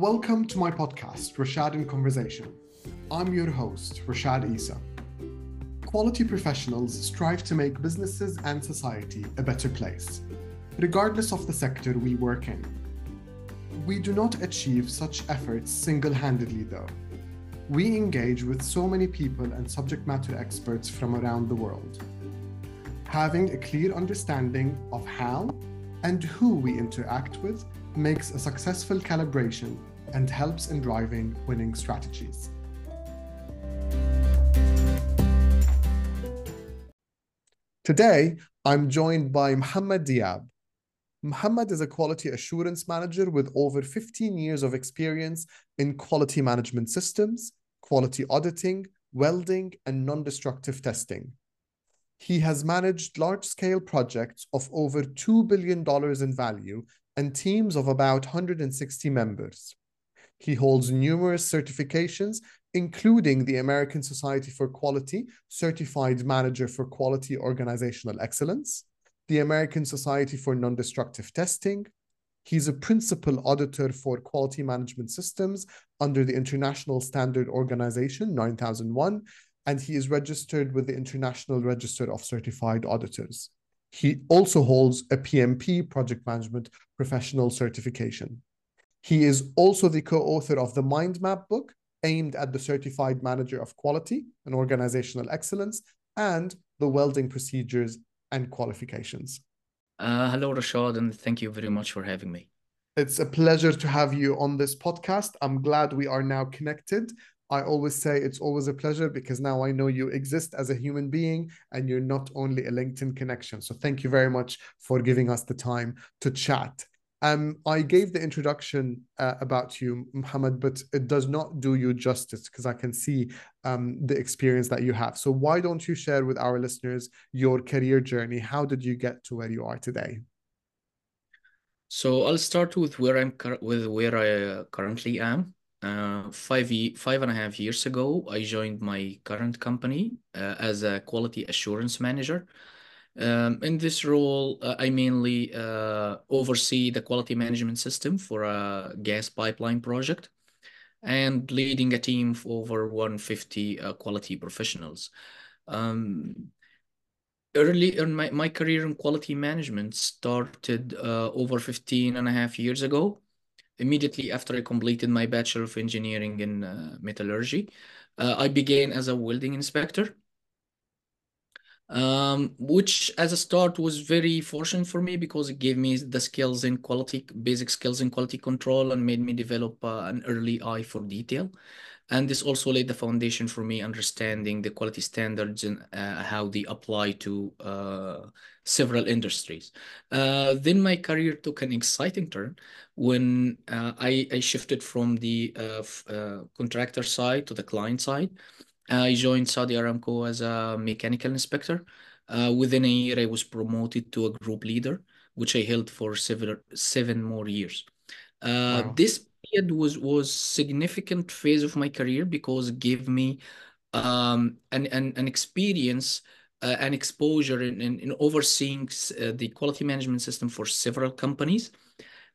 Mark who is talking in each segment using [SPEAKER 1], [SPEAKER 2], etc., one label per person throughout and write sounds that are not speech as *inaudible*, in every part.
[SPEAKER 1] Welcome to my podcast, Rashad in Conversation. I'm your host, Rashad Isa. Quality professionals strive to make businesses and society a better place, regardless of the sector we work in. We do not achieve such efforts single handedly, though. We engage with so many people and subject matter experts from around the world. Having a clear understanding of how and who we interact with makes a successful calibration and helps in driving winning strategies. Today, I'm joined by Mohammed Diab. Mohammed is a quality assurance manager with over 15 years of experience in quality management systems, quality auditing, welding, and non destructive testing. He has managed large scale projects of over $2 billion in value and teams of about 160 members. He holds numerous certifications, including the American Society for Quality Certified Manager for Quality Organizational Excellence, the American Society for Non Destructive Testing. He's a principal auditor for quality management systems under the International Standard Organization 9001, and he is registered with the International Register of Certified Auditors. He also holds a PMP project management professional certification. He is also the co-author of the Mind Map book aimed at the certified manager of quality and organizational excellence and the welding procedures and qualifications.
[SPEAKER 2] Uh, hello, Rashad, and thank you very much for having me.
[SPEAKER 1] It's a pleasure to have you on this podcast. I'm glad we are now connected. I always say it's always a pleasure because now I know you exist as a human being and you're not only a LinkedIn connection. So thank you very much for giving us the time to chat. Um, I gave the introduction uh, about you, Mohammed, but it does not do you justice because I can see um, the experience that you have. So why don't you share with our listeners your career journey? How did you get to where you are today?
[SPEAKER 2] So I'll start with where I'm with where I uh, currently am. Uh, five five and a half years ago, I joined my current company uh, as a quality assurance manager. Um, in this role, uh, I mainly uh, oversee the quality management system for a gas pipeline project and leading a team of over 150 uh, quality professionals. Um, early in my, my career in quality management started uh, over 15 and a half years ago immediately after I completed my Bachelor of Engineering in uh, Metallurgy, uh, I began as a welding inspector, um, which as a start was very fortunate for me because it gave me the skills in quality, basic skills in quality control and made me develop uh, an early eye for detail. And this also laid the foundation for me understanding the quality standards and uh, how they apply to uh, several industries. Uh, then my career took an exciting turn when uh, I, I, shifted from the uh, uh, contractor side to the client side. I joined Saudi Aramco as a mechanical inspector. within a year, I was promoted to a group leader, which I held for several, seven more years. Wow. This period was was significant phase of my career because it gave me um, an, an, an experience uh, and exposure in, in, in overseeing uh, the quality management system for several companies.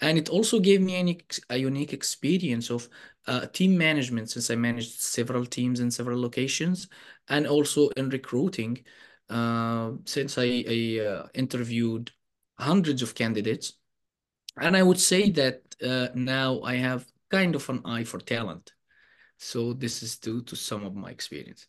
[SPEAKER 2] And it also gave me a unique experience of uh, team management since I managed several teams in several locations and also in recruiting uh, since I, I uh, interviewed hundreds of candidates. And I would say that uh, now I have kind of an eye for talent. So this is due to some of my experience.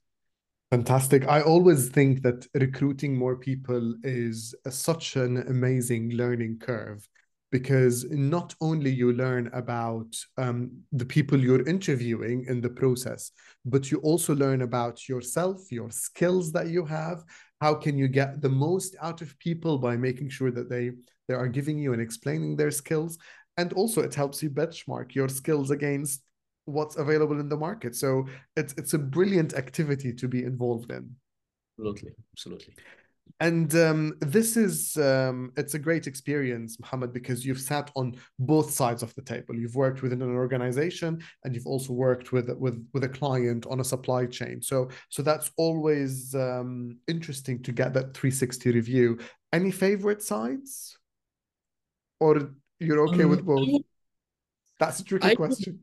[SPEAKER 1] Fantastic. I always think that recruiting more people is such an amazing learning curve because not only you learn about um, the people you're interviewing in the process, but you also learn about yourself, your skills that you have. How can you get the most out of people by making sure that they they are giving you and explaining their skills, and also it helps you benchmark your skills against what's available in the market. So it's it's a brilliant activity to be involved in.
[SPEAKER 2] Absolutely, absolutely.
[SPEAKER 1] And um, this is um, it's a great experience, Muhammad, because you've sat on both sides of the table. You've worked within an organization, and you've also worked with with with a client on a supply chain. So so that's always um, interesting to get that 360 review. Any favorite sides, or you're okay um, with both? That's a tricky
[SPEAKER 2] I,
[SPEAKER 1] question.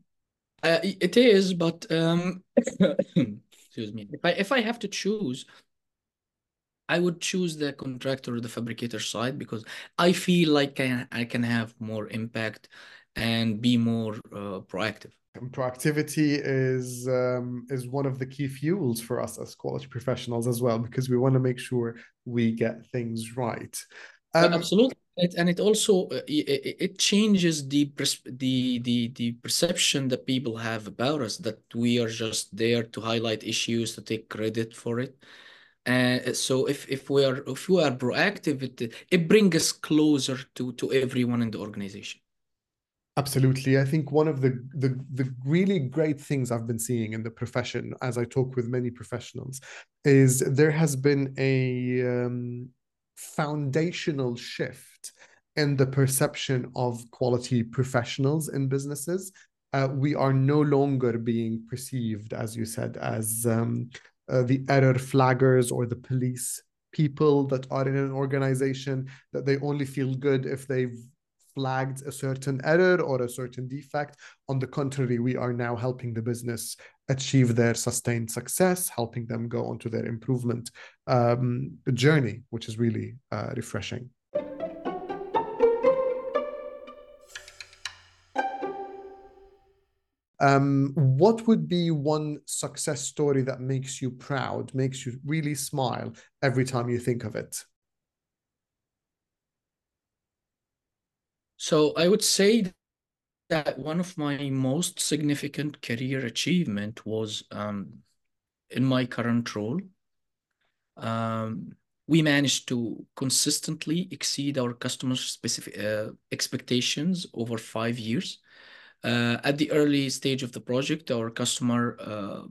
[SPEAKER 2] Uh, it is, but um, *coughs* excuse me. If I if I have to choose, I would choose the contractor or the fabricator side because I feel like I, I can have more impact and be more uh, proactive.
[SPEAKER 1] And proactivity is um, is one of the key fuels for us as quality professionals as well because we want to make sure we get things right.
[SPEAKER 2] Um, Absolutely, it, and it also uh, it, it, changes the the the the perception that people have about us that we are just there to highlight issues to take credit for it. Uh, so if if we are if we are proactive, it it brings us closer to to everyone in the organization.
[SPEAKER 1] Absolutely. I think one of the, the, the really great things I've been seeing in the profession as I talk with many professionals is there has been a um, foundational shift in the perception of quality professionals in businesses. Uh, we are no longer being perceived, as you said, as um, uh, the error flaggers or the police people that are in an organization that they only feel good if they've flagged a certain error or a certain defect. On the contrary, we are now helping the business achieve their sustained success, helping them go onto their improvement um, journey, which is really uh, refreshing. Um, what would be one success story that makes you proud, makes you really smile every time you think of it?
[SPEAKER 2] So I would say that one of my most significant career achievement was um, in my current role. Um, we managed to consistently exceed our customers' specific uh, expectations over five years. Uh, at the early stage of the project, our customer uh,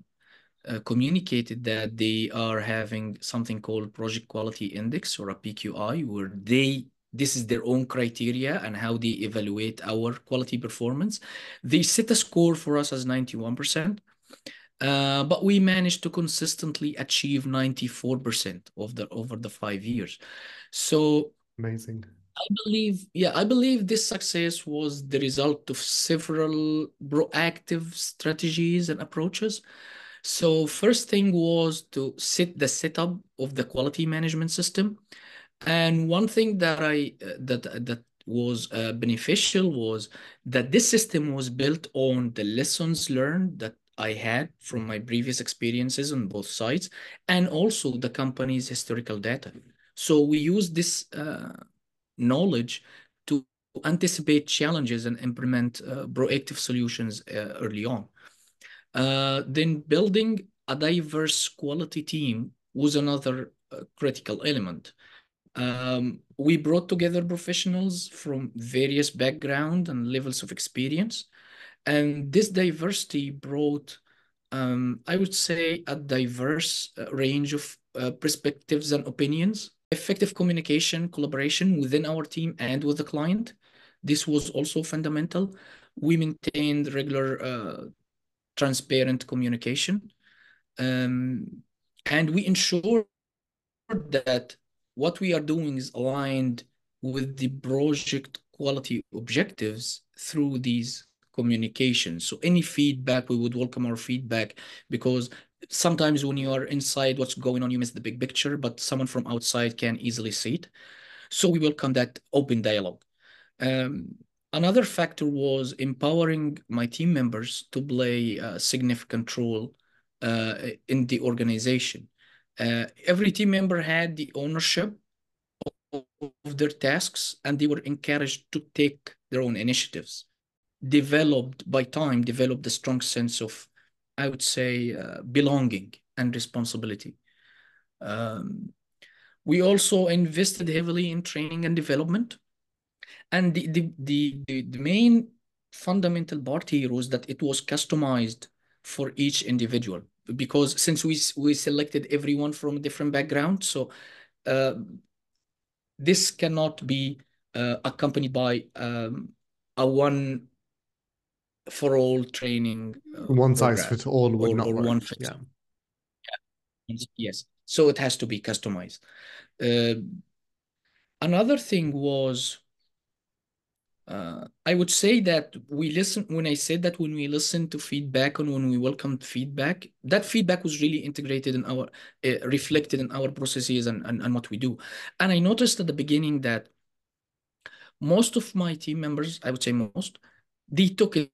[SPEAKER 2] uh communicated that they are having something called Project Quality Index or a PQI, where they this is their own criteria and how they evaluate our quality performance. They set a score for us as 91%, uh, but we managed to consistently achieve 94% of the over the five years. So
[SPEAKER 1] amazing.
[SPEAKER 2] I believe, yeah, I believe this success was the result of several proactive strategies and approaches. So first thing was to set the setup of the quality management system. And one thing that I uh, that that was uh, beneficial was that this system was built on the lessons learned that I had from my previous experiences on both sides, and also the company's historical data. So we use this uh, knowledge to anticipate challenges and implement uh, proactive solutions uh, early on. Uh, then building a diverse quality team was another uh, critical element. Um, we brought together professionals from various background and levels of experience. And this diversity brought, um, I would say, a diverse uh, range of uh, perspectives and opinions. Effective communication, collaboration within our team and with the client. This was also fundamental. We maintained regular, uh, transparent communication. Um, and we ensured that what we are doing is aligned with the project quality objectives through these communications. So any feedback, we would welcome our feedback because sometimes when you are inside what's going on, you miss the big picture, but someone from outside can easily see it. So we welcome that open dialogue. Um, another factor was empowering my team members to play a significant role uh, in the organization. Uh, every team member had the ownership of, their tasks and they were encouraged to take their own initiatives. Developed by time, developed a strong sense of, I would say, uh, belonging and responsibility. Um, we also invested heavily in training and development. And the, the, the, the, the main fundamental part here was that it was customized for each individual because since we we selected everyone from a different background, so uh, this cannot be uh, accompanied by um, a one for all training.
[SPEAKER 1] Uh, one size fits all would or, not or work. One fits. Yeah.
[SPEAKER 2] yeah. Yes. So it has to be customized. Uh, another thing was uh, I would say that we listen when I said that when we listen to feedback and when we welcomed feedback, that feedback was really integrated in our uh, reflected in our processes and, and and what we do. And I noticed at the beginning that most of my team members, I would say most, they took it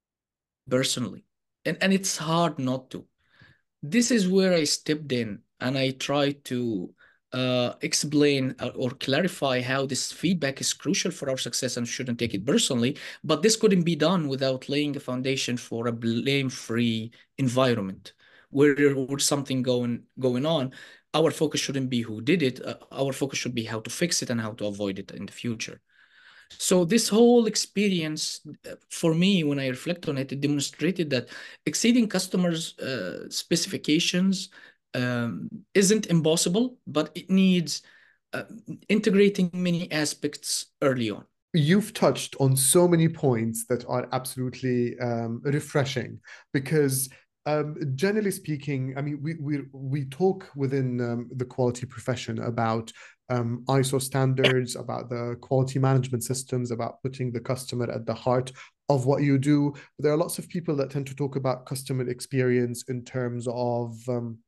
[SPEAKER 2] personally, and and it's hard not to. This is where I stepped in and I tried to uh, explain uh, or clarify how this feedback is crucial for our success and shouldn't take it personally. But this couldn't be done without laying a foundation for a blame-free environment where there's something going going on. Our focus shouldn't be who did it. Uh, our focus should be how to fix it and how to avoid it in the future. So this whole experience, uh, for me, when I reflect on it, it demonstrated that exceeding customers' uh, specifications um, isn't impossible, but it needs uh, integrating many aspects early on.
[SPEAKER 1] You've touched on so many points that are absolutely um, refreshing because um, generally speaking, I mean, we we we talk within um, the quality profession about um, ISO standards, about the quality management systems, about putting the customer at the heart of what you do. There are lots of people that tend to talk about customer experience in terms of um,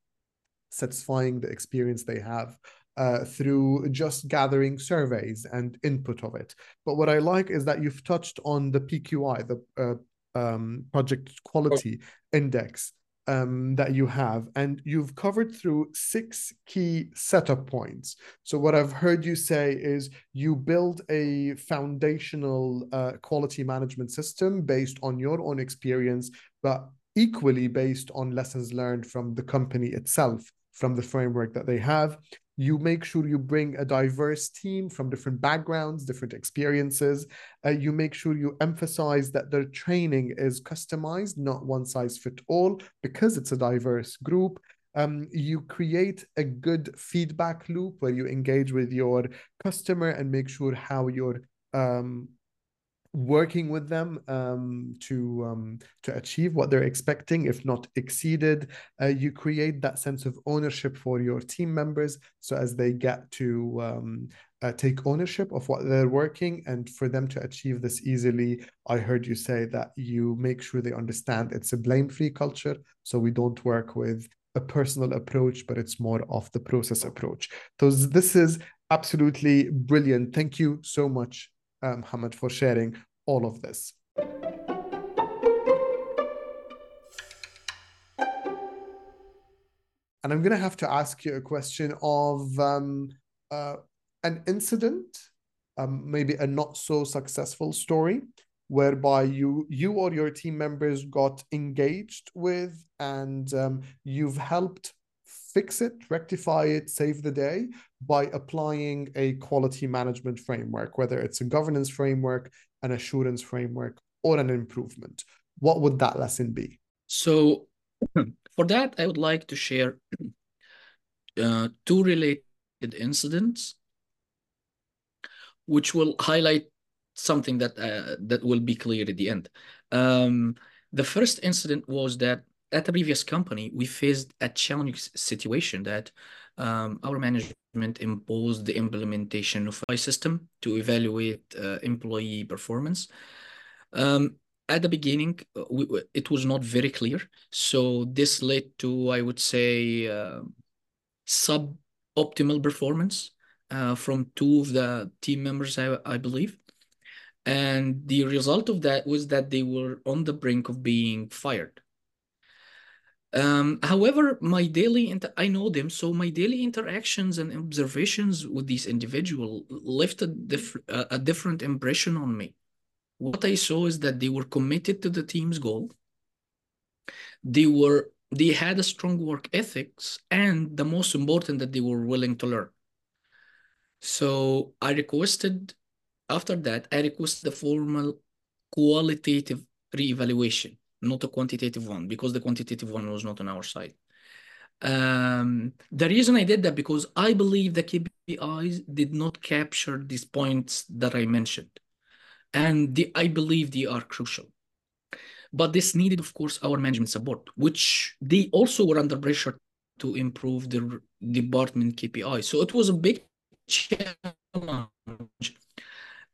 [SPEAKER 1] satisfying the experience they have uh, through just gathering surveys and input of it. But what I like is that you've touched on the PQI, the uh, um, Project Quality. Index um, that you have, and you've covered through six key setup points. So, what I've heard you say is you build a foundational uh, quality management system based on your own experience, but equally based on lessons learned from the company itself from the framework that they have. You make sure you bring a diverse team from different backgrounds, different experiences. Uh, you make sure you emphasize that their training is customized, not one size fit all, because it's a diverse group. Um, you create a good feedback loop where you engage with your customer and make sure how your um, working with them um, to um, to achieve what they're expecting, if not exceeded. Uh, you create that sense of ownership for your team members, so as they get to um, uh, take ownership of what they're working, and for them to achieve this easily, I heard you say that you make sure they understand it's a blame-free culture, so we don't work with a personal approach, but it's more of the process approach. So this is absolutely brilliant. Thank you so much uh, Mohammed, for sharing all of this. And I'm going to have to ask you a question of um, uh, an incident, um, maybe a not so successful story, whereby you you or your team members got engaged with and um, you've helped fix it, rectify it, save the day by applying a quality management framework, whether it's a governance framework, an assurance framework, or an improvement. What would that lesson be?
[SPEAKER 2] So, *clears throat* for that, I would like to share *clears throat* uh, two related incidents, which will highlight something that uh, that will be clear at the end. Um, the first incident was that at the previous company, we faced a challenging situation that um, our management imposed the implementation of a system to evaluate uh, employee performance. Um, at the beginning, uh, we, it was not very clear. So this led to, I would say, uh, suboptimal performance uh, from two of the team members, I, I believe. And the result of that was that they were on the brink of being fired. Um, however, my daily inter- I know them, so my daily interactions and observations with these individuals left a, diff- a different impression on me. What I saw is that they were committed to the team's goal. They were they had a strong work ethics, and the most important that they were willing to learn. So I requested after that I requested a formal qualitative reevaluation not a quantitative one, because the quantitative one was not on our side. Um, the reason I did that because I believe the KPIs did not capture these points that I mentioned. And the, I believe they are crucial. But this needed, of course, our management support, which they also were under pressure to improve the department KPI. So it was a big challenge.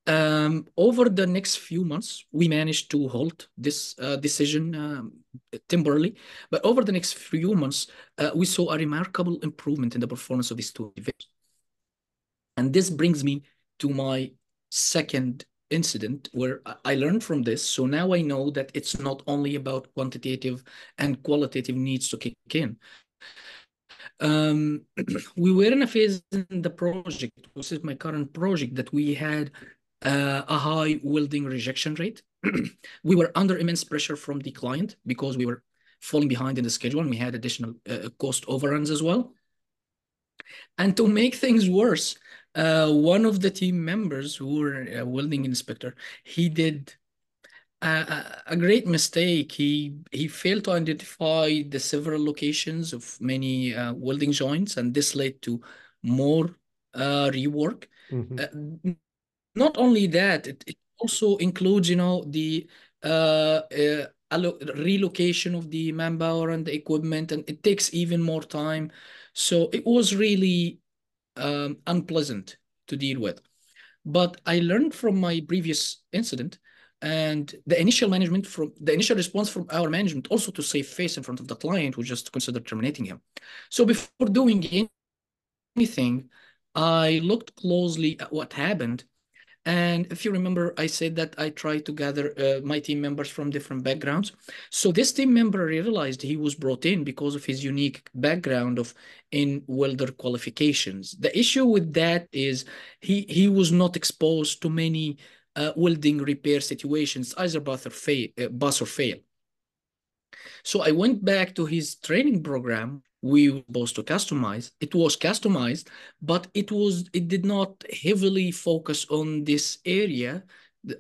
[SPEAKER 2] Um, over the next few months, we managed to halt this uh, decision um, temporarily. But over the next few months, uh, we saw a remarkable improvement in the performance of these two events. And this brings me to my second incident where I learned from this. So now I know that it's not only about quantitative and qualitative needs to kick in. Um, *clears throat* we were in a phase in the project, which is my current project, that we had uh, a high welding rejection rate. *clears throat* we were under immense pressure from the client because we were falling behind in the schedule and we had additional uh, cost overruns as well. And to make things worse, uh, one of the team members who were a welding inspector, he did a, a great mistake. He he failed to identify the several locations of many uh, welding joints, and this led to more uh, rework. Mm-hmm. Uh, not only that, it, it, also includes, you know, the uh, uh, relocation of the manpower and the equipment, and it takes even more time. So it was really um, unpleasant to deal with. But I learned from my previous incident and the initial management from the initial response from our management also to save face in front of the client who just considered terminating him. So before doing anything, I looked closely at what happened and if you remember, I said that I tried to gather uh, my team members from different backgrounds. So this team member realized he was brought in because of his unique background of in welder qualifications. The issue with that is he he was not exposed to many uh, welding repair situations, either bus or fail, uh, bus or fail. So I went back to his training program we were supposed to customize. It was customized, but it was it did not heavily focus on this area.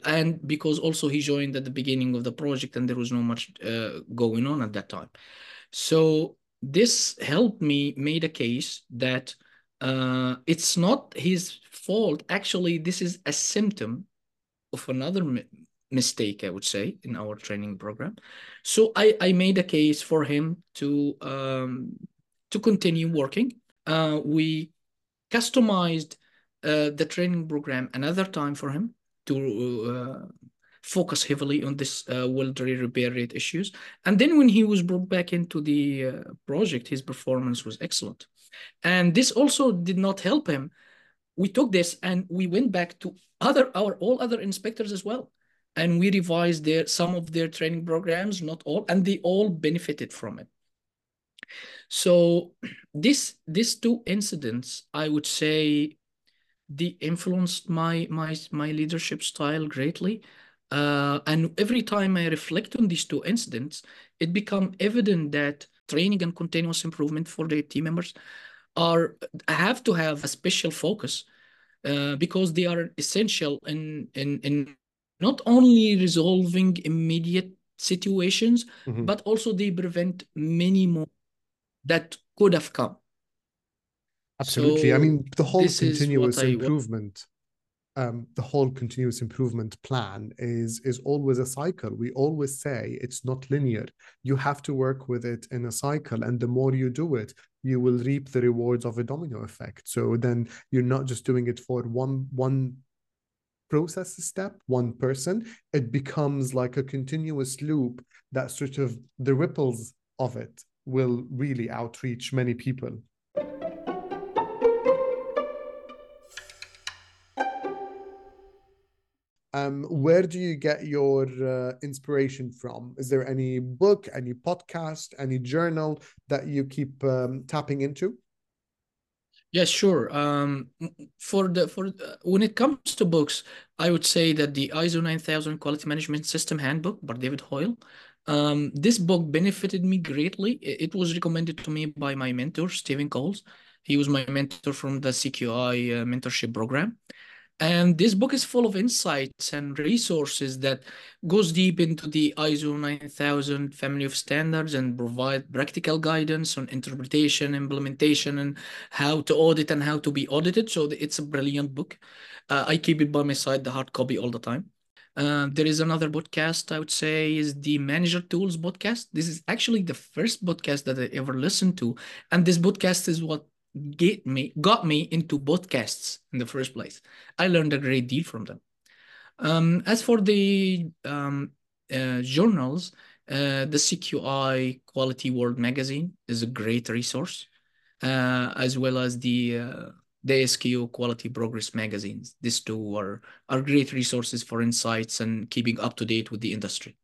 [SPEAKER 2] And because also he joined at the beginning of the project and there was not much uh, going on at that time. So this helped me made a case that uh, it's not his fault. Actually, this is a symptom of another mistake, I would say, in our training program. So I, I made a case for him to um, to continue working. Uh, we customized uh, the training program another time for him to uh, focus heavily on this uh, welder repair rate issues. And then when he was brought back into the uh, project, his performance was excellent. And this also did not help him. We took this and we went back to other our all other inspectors as well. And we revised their some of their training programs, not all, and they all benefited from it. So this these two incidents, I would say, they influenced my my my leadership style greatly. Uh, and every time I reflect on these two incidents, it become evident that training and continuous improvement for the team members are have to have a special focus uh, because they are essential in in in not only resolving immediate situations, mm-hmm. but also they prevent many more that could have come.
[SPEAKER 1] Absolutely. So I mean, the whole continuous improvement, I, um, the whole continuous improvement plan is is always a cycle. We always say it's not linear. You have to work with it in a cycle, and the more you do it, you will reap the rewards of a domino effect. So then you're not just doing it for one one process step, one person. It becomes like a continuous loop that sort of the ripples of it will really outreach many people. Um, where do you get your uh, inspiration from? Is there any book, any podcast, any journal that you keep um, tapping into?
[SPEAKER 2] Yes, sure. Um, for the for uh, when it comes to books, I would say that the ISO 9000 Quality Management System Handbook by David Hoyle um, this book benefited me greatly. It was recommended to me by my mentor, Stephen Coles. He was my mentor from the CQI uh, mentorship program. And this book is full of insights and resources that goes deep into the ISO 9000 family of standards and provide practical guidance on interpretation, implementation, and how to audit and how to be audited. So it's a brilliant book. Uh, I keep it by my side, the hard copy all the time. Uh, there is another podcast I would say is the Manager Tools podcast. This is actually the first podcast that I ever listened to, and this podcast is what get me got me into podcasts in the first place. I learned a great deal from them. Um, as for the um, uh, journals, uh, the CQI Quality World Magazine is a great resource, uh, as well as the uh, the ASQ Quality Progress magazines. These two are are great resources for insights and keeping up to date with the industry.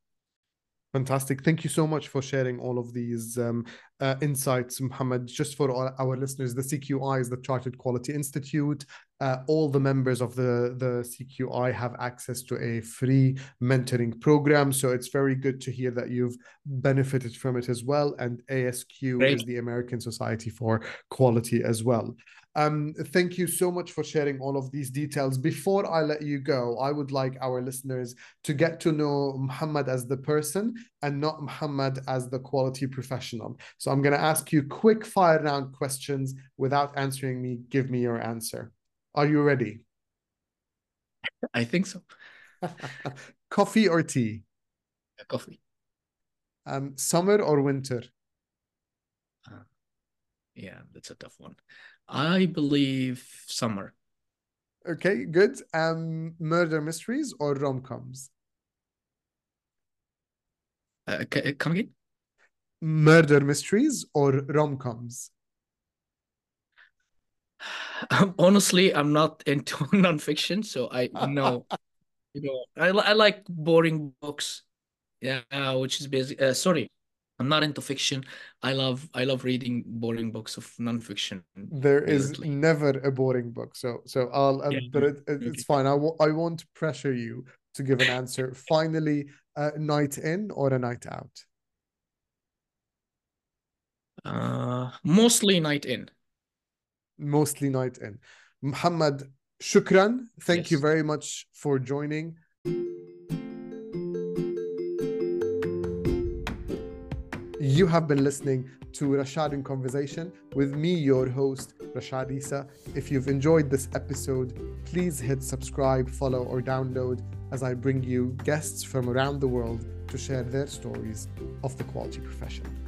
[SPEAKER 1] Fantastic. Thank you so much for sharing all of these um, uh, insights, Mohammed. Just for all our listeners, the CQI is the Chartered Quality Institute. Uh, all the members of the, the CQI have access to a free mentoring program. So it's very good to hear that you've benefited from it as well. And ASQ Great. is the American Society for Quality as well. Um, thank you so much for sharing all of these details. Before I let you go, I would like our listeners to get to know Mohammed as the person and not Mohammed as the quality professional. So I'm going to ask you quick fire round questions without answering me. Give me your answer. Are you ready?
[SPEAKER 2] I think so. *laughs*
[SPEAKER 1] Coffee or tea?
[SPEAKER 2] Coffee.
[SPEAKER 1] Um, summer or winter?
[SPEAKER 2] Uh, yeah, that's a tough one. I believe summer.
[SPEAKER 1] Okay, good. Um, murder mysteries or rom coms?
[SPEAKER 2] Uh, come again?
[SPEAKER 1] Murder mysteries or rom coms?
[SPEAKER 2] Honestly, I'm not *laughs* into nonfiction, so I know. you know, I I like boring books. Yeah, which is basically uh, sorry, I'm not into fiction. I love I love reading boring books of nonfiction.
[SPEAKER 1] There is never a boring book, so so I'll, I'll yeah. but it, it, it's fine. I w- I won't pressure you to give an answer. Finally, a night in or a night out?
[SPEAKER 2] Uh, mostly night in.
[SPEAKER 1] Mostly night in. Mohammed, shukran. Thank yes. you very much for joining. You have been listening to Rashad in Conversation with me, your host, Rashad Isa. If you've enjoyed this episode, please hit subscribe, follow, or download as I bring you guests from around the world to share their stories of the quality profession.